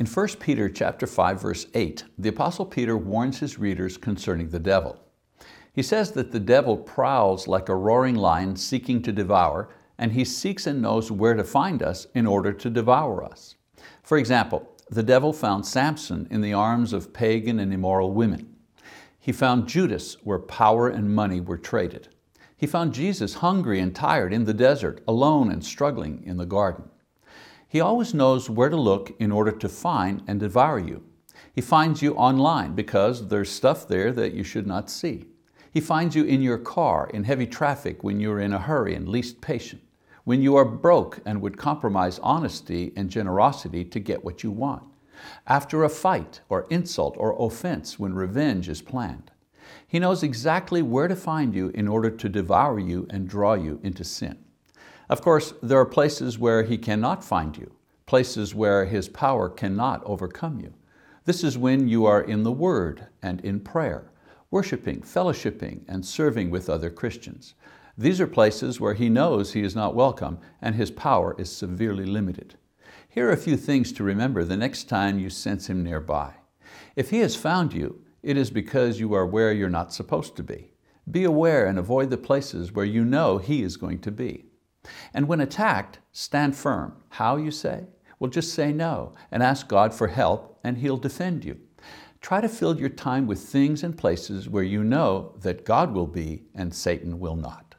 In 1 Peter chapter 5 verse 8, the apostle Peter warns his readers concerning the devil. He says that the devil prowls like a roaring lion seeking to devour, and he seeks and knows where to find us in order to devour us. For example, the devil found Samson in the arms of pagan and immoral women. He found Judas where power and money were traded. He found Jesus hungry and tired in the desert, alone and struggling in the garden. He always knows where to look in order to find and devour you. He finds you online because there's stuff there that you should not see. He finds you in your car in heavy traffic when you're in a hurry and least patient, when you are broke and would compromise honesty and generosity to get what you want, after a fight or insult or offense when revenge is planned. He knows exactly where to find you in order to devour you and draw you into sin. Of course, there are places where He cannot find you, places where His power cannot overcome you. This is when you are in the Word and in prayer, worshiping, fellowshipping, and serving with other Christians. These are places where He knows He is not welcome and His power is severely limited. Here are a few things to remember the next time you sense Him nearby. If He has found you, it is because you are where you're not supposed to be. Be aware and avoid the places where you know He is going to be. And when attacked, stand firm. How, you say? Well, just say no and ask God for help, and He'll defend you. Try to fill your time with things and places where you know that God will be and Satan will not.